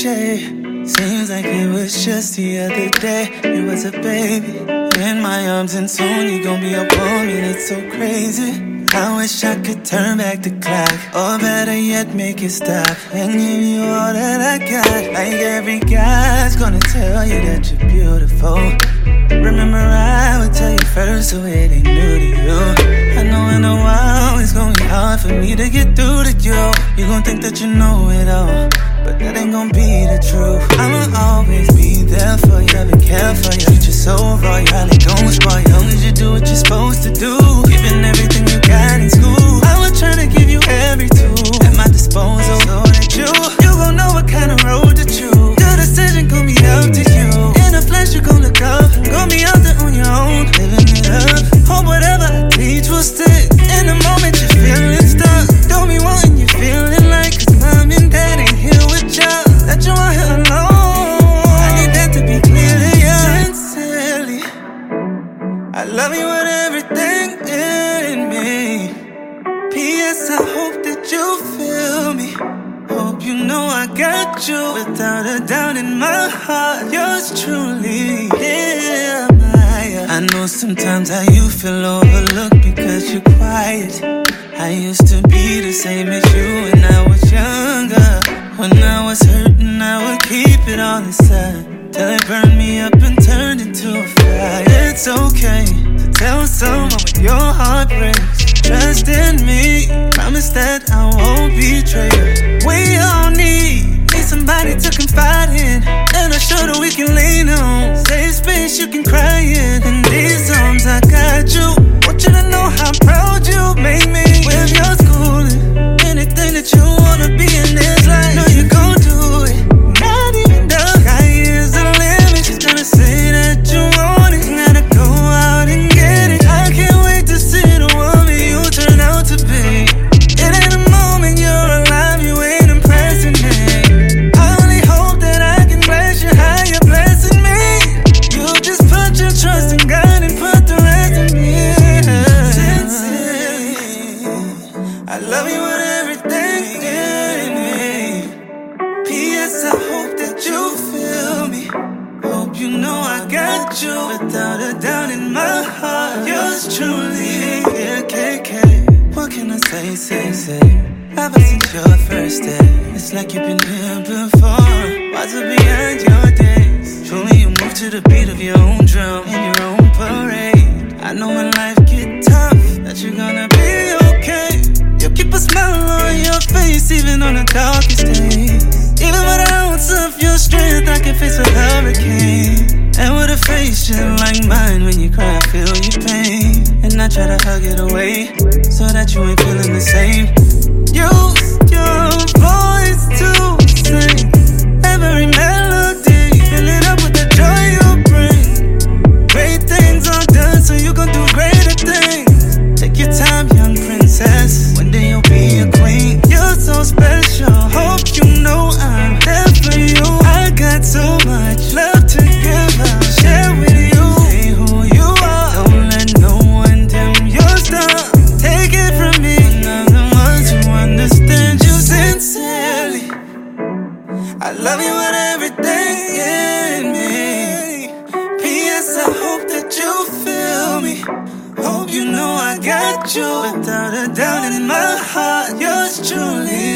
cliche. Seems like it was just the other day. You was a baby in my arms, and soon you gon' be a woman. It's so crazy. I wish I could turn back the clock, or better yet, make it stop and give you all that I got. Like every guy's gonna tell you that you're beautiful. Remember, I would tell you first, so it ain't new to you. I know in a while it's gonna be hard for me to get through to you. You gon' think that you know it all, but that ain't gon' be the truth. I'ma always be there for you, and care for you. Treat you you without a doubt in my heart. Yours truly, yeah. I know sometimes how you feel overlooked because you're quiet. I used to be the same as you when I was younger. When I was hurting, I would keep it all inside. Till it burned me up and turned into a fire. It's okay to tell someone when your heart breaks. Trust in me, promise that I won't betray you. I love you with everything in me. P.S. I hope that you feel me. Hope you know I got you without a doubt in my heart. Yours truly, yeah, KK. What can I say, say, say? Ever since your first day, it's like you've been here before. What's it behind your days? Truly, you move to the beat of your own drum in your own parade. I know when life get tough that you're gonna be even on the darkest days. Even with an ounce of your strength, I can face a hurricane. And with a face just like mine, when you cry, I feel your pain. And I try to hug it away so that you ain't feeling the same. Use your voice to sing you without a doubt in my heart. Yours truly.